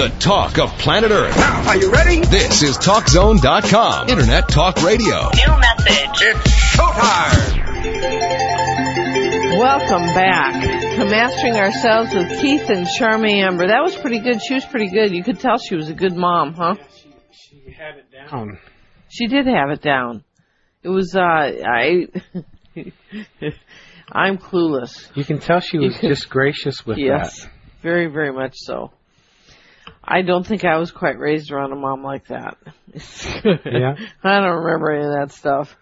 The talk of planet Earth. Now, are you ready? This is TalkZone.com. Internet talk radio. New message. It's showtime. Welcome back to Mastering Ourselves with Keith and Charmaine Amber. That was pretty good. She was pretty good. You could tell she was a good mom, huh? She had it down. She did have it down. It was, uh, I, I'm clueless. You can tell she was just gracious with Yes. that. Yes, very, very much so. I don't think I was quite raised around a mom like that. Yeah. I don't remember any of that stuff.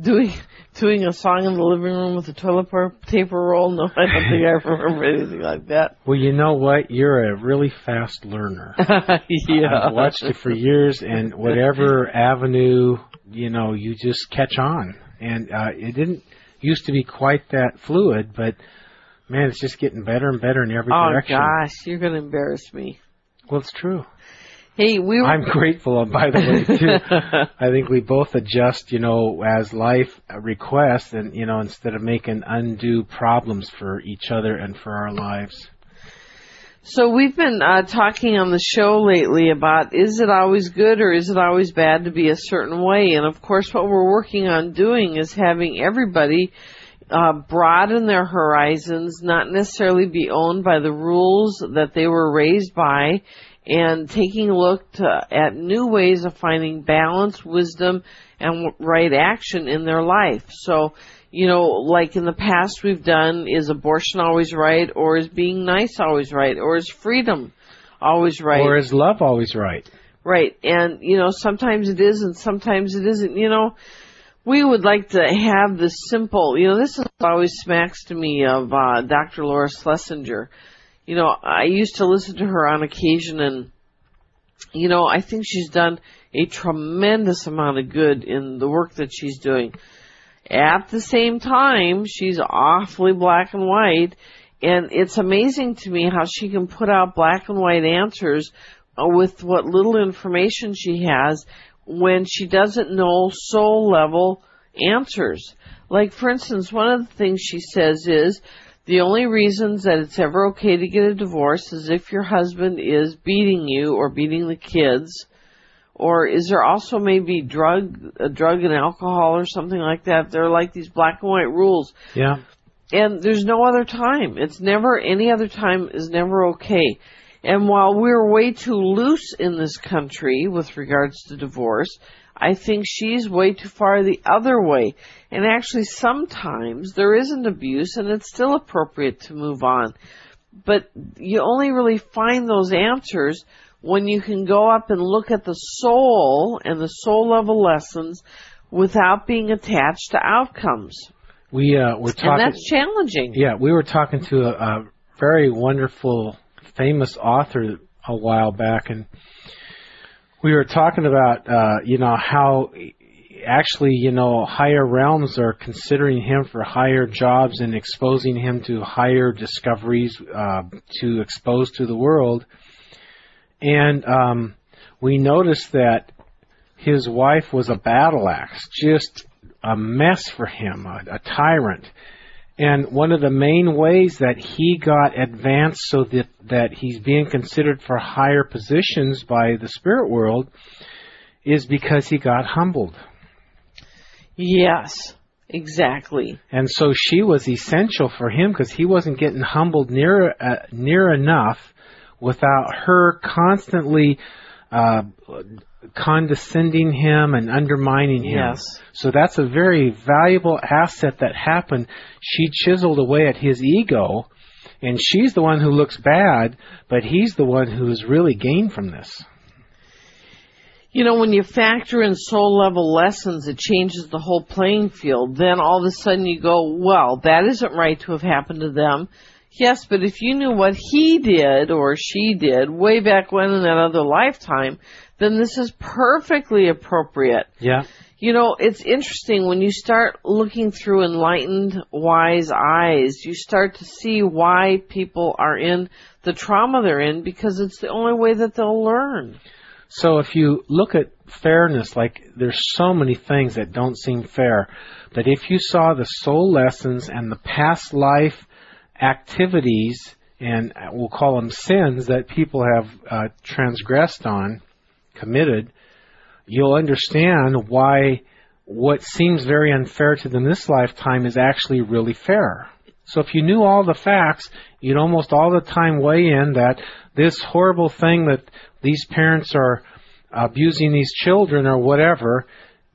Doing doing a song in the living room with a toilet paper roll? No, I don't think I remember anything like that. Well, you know what? You're a really fast learner. yeah. I've watched it for years, and whatever avenue, you know, you just catch on. And uh, it didn't used to be quite that fluid, but man, it's just getting better and better in every Oh direction. Oh gosh, you're gonna embarrass me. Well, it's true. Hey, we were. I'm grateful, by the way, too. I think we both adjust, you know, as life requests, and you know, instead of making undue problems for each other and for our lives. So we've been uh, talking on the show lately about is it always good or is it always bad to be a certain way? And of course, what we're working on doing is having everybody uh, broaden their horizons, not necessarily be owned by the rules that they were raised by, and taking a look to, at new ways of finding balance, wisdom, and right action in their life. So, you know, like in the past we've done, is abortion always right, or is being nice always right, or is freedom always right? Or is love always right? Right. And, you know, sometimes it is and sometimes it isn't. You know, we would like to have this simple, you know, this is always smacks to me of uh, Dr. Laura Schlesinger. You know, I used to listen to her on occasion and, you know, I think she's done a tremendous amount of good in the work that she's doing. At the same time, she's awfully black and white, and it's amazing to me how she can put out black and white answers uh, with what little information she has when she doesn't know soul level answers. Like, for instance, one of the things she says is the only reasons that it's ever okay to get a divorce is if your husband is beating you or beating the kids. Or is there also maybe drug, a drug and alcohol or something like that? They're like these black and white rules Yeah. and there's no other time. It's never any other time is never okay. And while we're way too loose in this country with regards to divorce, I think she's way too far the other way. And actually sometimes there isn't abuse and it's still appropriate to move on. But you only really find those answers when you can go up and look at the soul and the soul level lessons without being attached to outcomes. We uh, we're And talking. that's challenging. Yeah, we were talking to a, a very wonderful, famous author a while back, and we were talking about, uh, you know, how actually, you know, higher realms are considering him for higher jobs and exposing him to higher discoveries uh, to expose to the world. And um, we noticed that his wife was a battle axe, just a mess for him, a, a tyrant. And one of the main ways that he got advanced so that, that he's being considered for higher positions by the spirit world is because he got humbled. Yes, exactly. And so she was essential for him because he wasn't getting humbled near uh, near enough without her constantly uh, condescending him and undermining him. Yes. So that's a very valuable asset that happened. She chiseled away at his ego, and she's the one who looks bad, but he's the one who's really gained from this. You know, when you factor in soul level lessons, it changes the whole playing field. Then all of a sudden you go, well, that isn't right to have happened to them. Yes, but if you knew what he did or she did way back when in that other lifetime, then this is perfectly appropriate. Yeah. You know, it's interesting when you start looking through enlightened, wise eyes, you start to see why people are in the trauma they're in because it's the only way that they'll learn. So if you look at fairness, like there's so many things that don't seem fair, but if you saw the soul lessons and the past life activities and we'll call them sins that people have uh, transgressed on, committed, you'll understand why what seems very unfair to them this lifetime is actually really fair. So if you knew all the facts, you'd almost all the time weigh in that this horrible thing that these parents are abusing these children or whatever,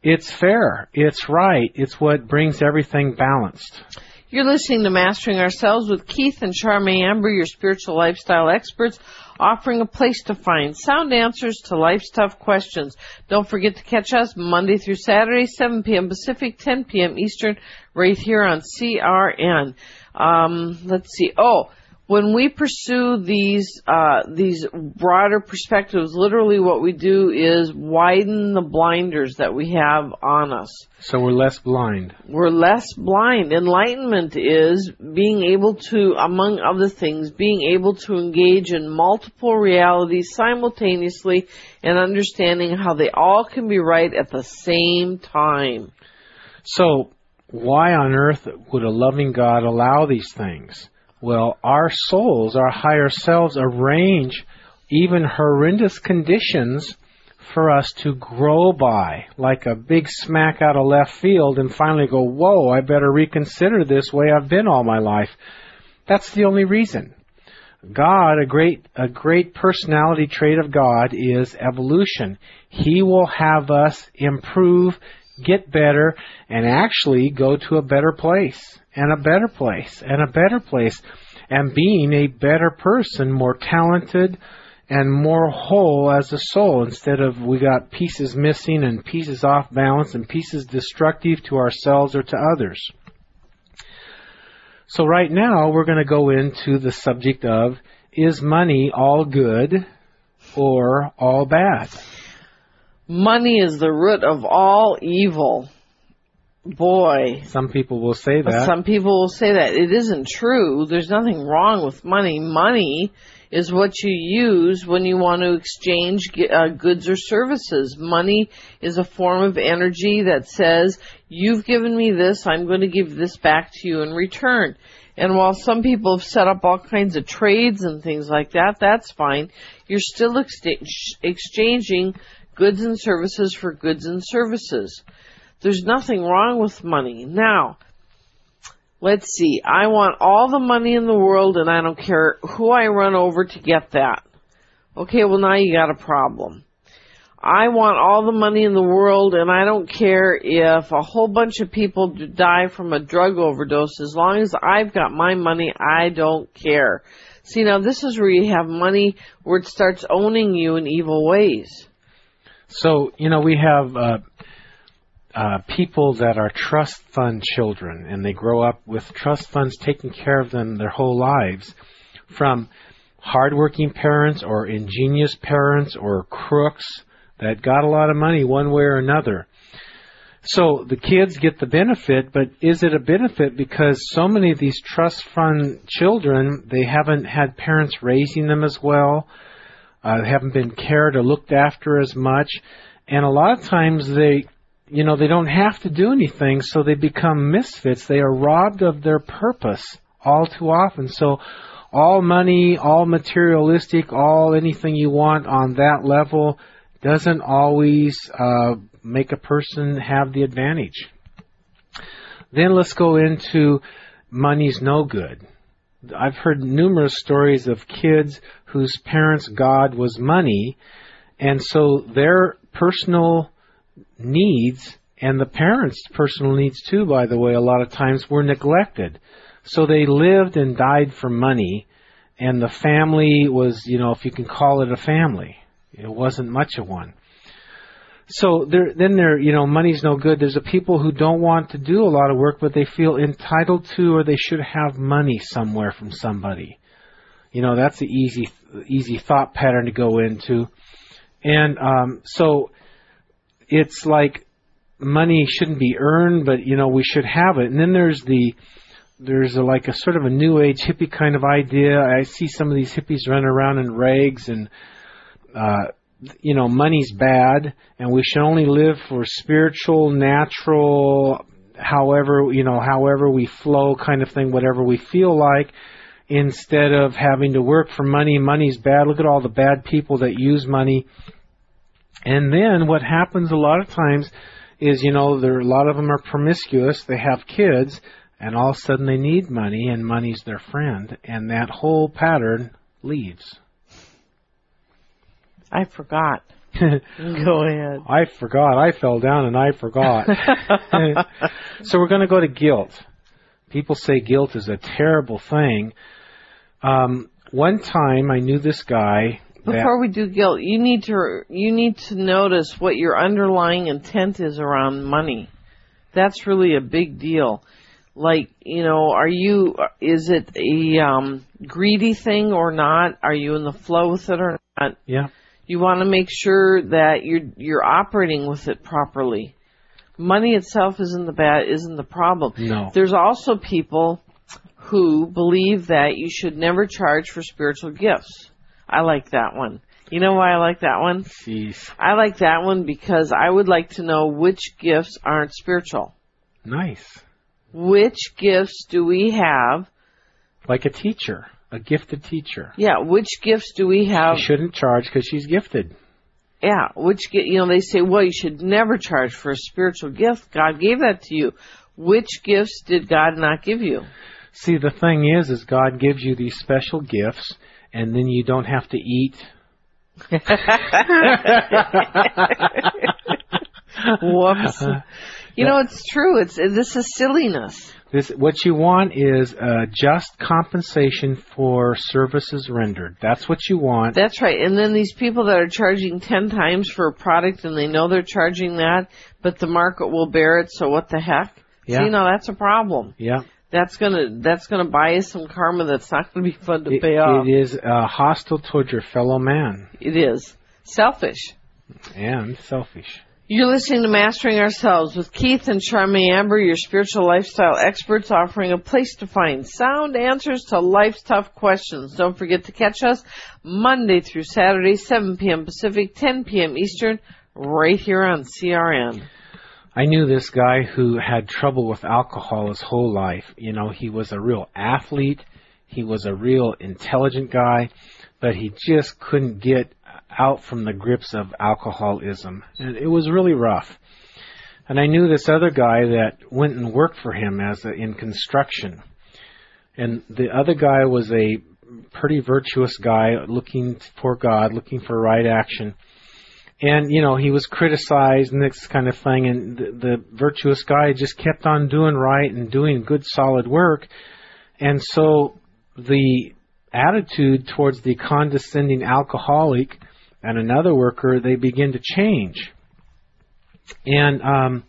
it's fair, it's right, it's what brings everything balanced. You're listening to Mastering Ourselves with Keith and Charmaine Amber, your spiritual lifestyle experts, offering a place to find sound answers to life's tough questions. Don't forget to catch us Monday through Saturday, 7 p.m. Pacific, 10 p.m. Eastern, right here on CRN. Um, let's see. Oh, when we pursue these uh, these broader perspectives, literally what we do is widen the blinders that we have on us. So we're less blind. We're less blind. Enlightenment is being able to, among other things, being able to engage in multiple realities simultaneously and understanding how they all can be right at the same time. So why on earth would a loving God allow these things? Well, our souls, our higher selves arrange even horrendous conditions for us to grow by, like a big smack out of left field and finally go, whoa, I better reconsider this way I've been all my life. That's the only reason. God, a great, a great personality trait of God is evolution. He will have us improve, get better, and actually go to a better place and a better place and a better place and being a better person, more talented and more whole as a soul instead of we got pieces missing and pieces off balance and pieces destructive to ourselves or to others. So right now we're going to go into the subject of is money all good or all bad? Money is the root of all evil. Boy. Some people will say that. Some people will say that. It isn't true. There's nothing wrong with money. Money is what you use when you want to exchange uh, goods or services. Money is a form of energy that says, you've given me this, I'm going to give this back to you in return. And while some people have set up all kinds of trades and things like that, that's fine. You're still ex- exchanging goods and services for goods and services. There's nothing wrong with money. Now, let's see. I want all the money in the world and I don't care who I run over to get that. Okay, well now you got a problem. I want all the money in the world and I don't care if a whole bunch of people die from a drug overdose. As long as I've got my money, I don't care. See, now this is where you have money where it starts owning you in evil ways. So, you know, we have, uh, uh, people that are trust fund children and they grow up with trust funds taking care of them their whole lives from hardworking parents or ingenious parents or crooks that got a lot of money one way or another. So the kids get the benefit, but is it a benefit because so many of these trust fund children, they haven't had parents raising them as well, uh, haven't been cared or looked after as much, and a lot of times they you know, they don't have to do anything, so they become misfits. They are robbed of their purpose all too often. So all money, all materialistic, all anything you want on that level doesn't always uh, make a person have the advantage. Then let's go into money's no good. I've heard numerous stories of kids whose parents' God was money, and so their personal needs and the parents' personal needs too, by the way, a lot of times were neglected. So they lived and died for money, and the family was, you know, if you can call it a family, it wasn't much of one. So there, then there, you know, money's no good. There's a people who don't want to do a lot of work, but they feel entitled to, or they should have money somewhere from somebody. You know, that's the easy, easy thought pattern to go into. And um, so it's like money shouldn't be earned, but you know we should have it. And then there's the there's a, like a sort of a new age hippie kind of idea. I see some of these hippies run around in rags and uh you know money's bad and we should only live for spiritual, natural, however, you know, however we flow kind of thing, whatever we feel like. instead of having to work for money. Money's bad. Look at all the bad people that use money. And then what happens a lot of times is, you know, there a lot of them are promiscuous. They have kids, and all of a sudden they need money, and money's their friend, and that whole pattern leaves. I forgot. Go ahead. I forgot. I fell down and I forgot. so we're going to go to guilt. People say guilt is a terrible thing. Um, one time I knew this guy. Before we do guilt, you need to you need to notice what your underlying intent is around money. That's really a big deal. Like, you know, are you is it a um greedy thing or not? Are you in the flow with it or not? yeah, You want to make sure that you're you're operating with it properly. Money itself isn't the bad isn't the problem. No. There's also people who believe that you should never charge for spiritual gifts. I like that one. You know why I like that one? jeez, I like that one because I would like to know which gifts aren't spiritual. nice. Which gifts do we have? Like a teacher, a gifted teacher. Yeah, which gifts do we have? She shouldn't charge because she's gifted. Yeah, which gi- you know they say, well, you should never charge for a spiritual gift. God gave that to you. Which gifts did God not give you? See, the thing is, is God gives you these special gifts, and then you don't have to eat. Whoops. You know, it's true. It's this is silliness. This, what you want is uh, just compensation for services rendered. That's what you want. That's right. And then these people that are charging 10 times for a product and they know they're charging that, but the market will bear it, so what the heck? Yeah. See, now that's a problem. yeah. That's gonna, that's gonna buy you some karma that's not gonna be fun to It- pay off. it is uh, hostile toward your fellow man It is. Selfish. and selfish. You're listening to Mastering Ourselves with Keith and Charmaine Amber, your spiritual lifestyle experts offering a place to find sound answers to life's tough questions. Don't forget to catch us Monday through Saturday, 7 p.m. Pacific, 10 p.m. Eastern, right here on CRN. I knew this guy who had trouble with alcohol his whole life. You know, he was a real athlete. He was a real intelligent guy, but he just couldn't get out from the grips of alcoholism. And it was really rough. And I knew this other guy that went and worked for him as a, in construction. And the other guy was a pretty virtuous guy looking for God, looking for right action and you know he was criticized and this kind of thing. And the, the virtuous guy just kept on doing right and doing good solid work. And so the attitude towards the condescending alcoholic and another worker they begin to change. And um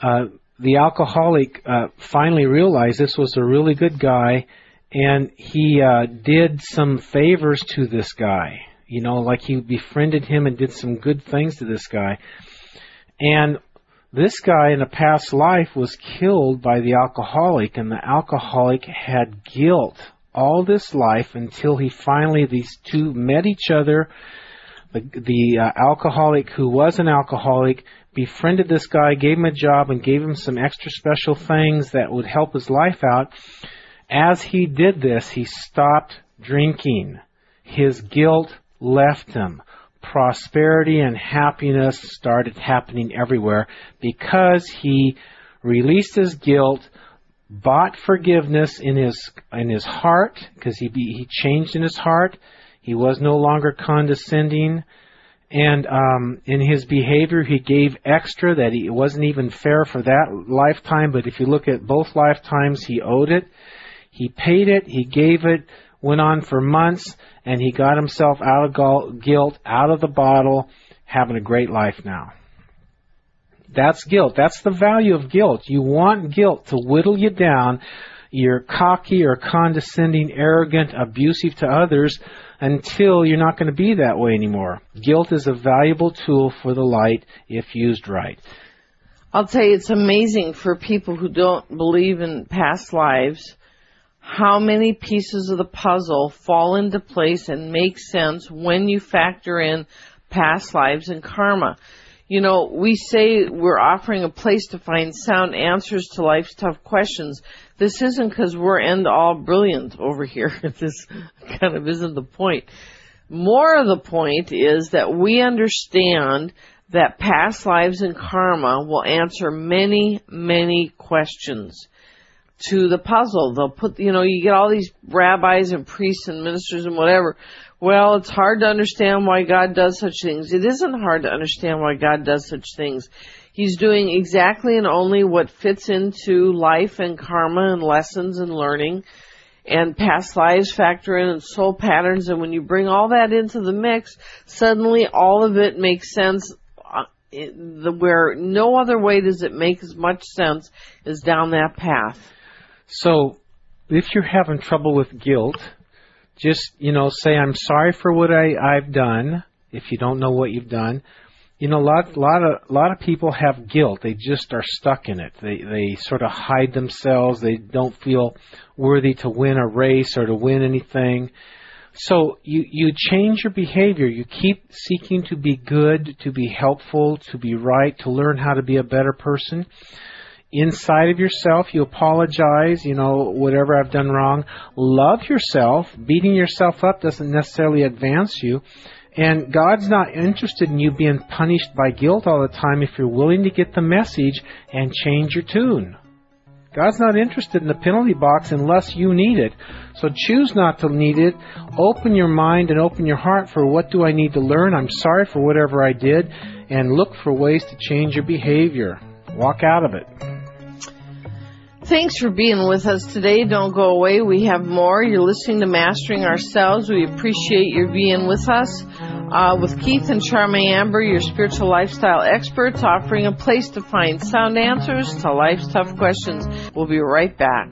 uh the alcoholic uh finally realized this was a really good guy. And he uh did some favors to this guy you know, like he befriended him and did some good things to this guy. And this guy in a past life was killed by the alcoholic, and the alcoholic had guilt all this life until he finally, these two met each other. The, the uh, alcoholic who was an alcoholic befriended this guy, gave him a job, and gave him some extra special things that would help his life out. As he did this, he stopped drinking. His guilt left him. Prosperity and happiness started happening everywhere because he released his guilt, bought forgiveness in his in his heart because he be, he changed in his heart. He was no longer condescending, and um, in his behavior he gave extra that he, it wasn't even fair for that lifetime. But if you look at both lifetimes, he owed it. He paid it. He gave it. Went on for months and he got himself out of guilt, out of the bottle, having a great life now. That's guilt. That's the value of guilt. You want guilt to whittle you down. You're cocky or condescending, arrogant, abusive to others until you're not going to be that way anymore. Guilt is a valuable tool for the light if used right. I'll tell you, it's amazing for people who don't believe in past lives how many pieces of the puzzle fall into place and make sense when you factor in past lives and karma. You know, we say we're offering a place to find sound answers to life's tough questions. This isn't because we're end all brilliant over here. this kind of isn't the point. More of the point is that we understand that past lives and karma will answer many, many questions to the puzzle. They'll put, you know, you get all these rabbis and priests and ministers and whatever well, it's hard to understand why God does such things. It isn't hard to understand why God does such things. He's doing exactly and only what fits into life and karma and lessons and learning and past lives factor in and soul patterns. And when you bring all that into the mix, suddenly all of it makes sense uh, where no other way does it make as much sense as down that path. So, if you're having trouble with guilt, just you know say I'm sorry for what I I've done. If you don't know what you've done, you know a lot lot of lot of people have guilt. They just are stuck in it. They they sort of hide themselves. They don't feel worthy to win a race or to win anything. So you you change your behavior. You keep seeking to be good, to be helpful, to be right, to learn how to be a better person inside of yourself. You apologize, you know, whatever I've done wrong. Love yourself. Beating yourself up doesn't necessarily advance you. And God's not interested in you being punished by guilt all the time if you're willing to get the message and change your tune. God's not interested in the penalty box unless you need it. So choose not to need it. Open your mind and open your heart for what do I need to learn. I'm sorry for whatever I did. And look for ways to change your behavior. Walk out of it. Thanks for being with us today. Don't go away. We have more. You're listening to Mastering Ourselves. We appreciate your being with us. Uh, with Keith and Charmaine Amber, your spiritual lifestyle experts, offering a place to find sound answers to life's tough questions. We'll be right back.